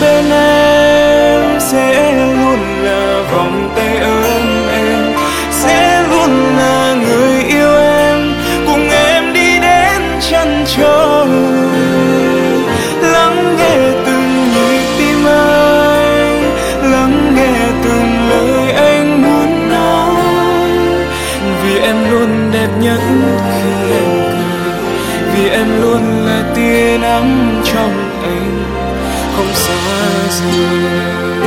bên em sẽ luôn là vòng tay ấm em, sẽ luôn là người yêu em. Cùng em đi đến chân trời, lắng nghe từng nhịp tim anh, lắng nghe từng lời anh muốn nói. Vì em luôn đẹp nhất khi em cười vì em luôn là tia nắng como sozinho.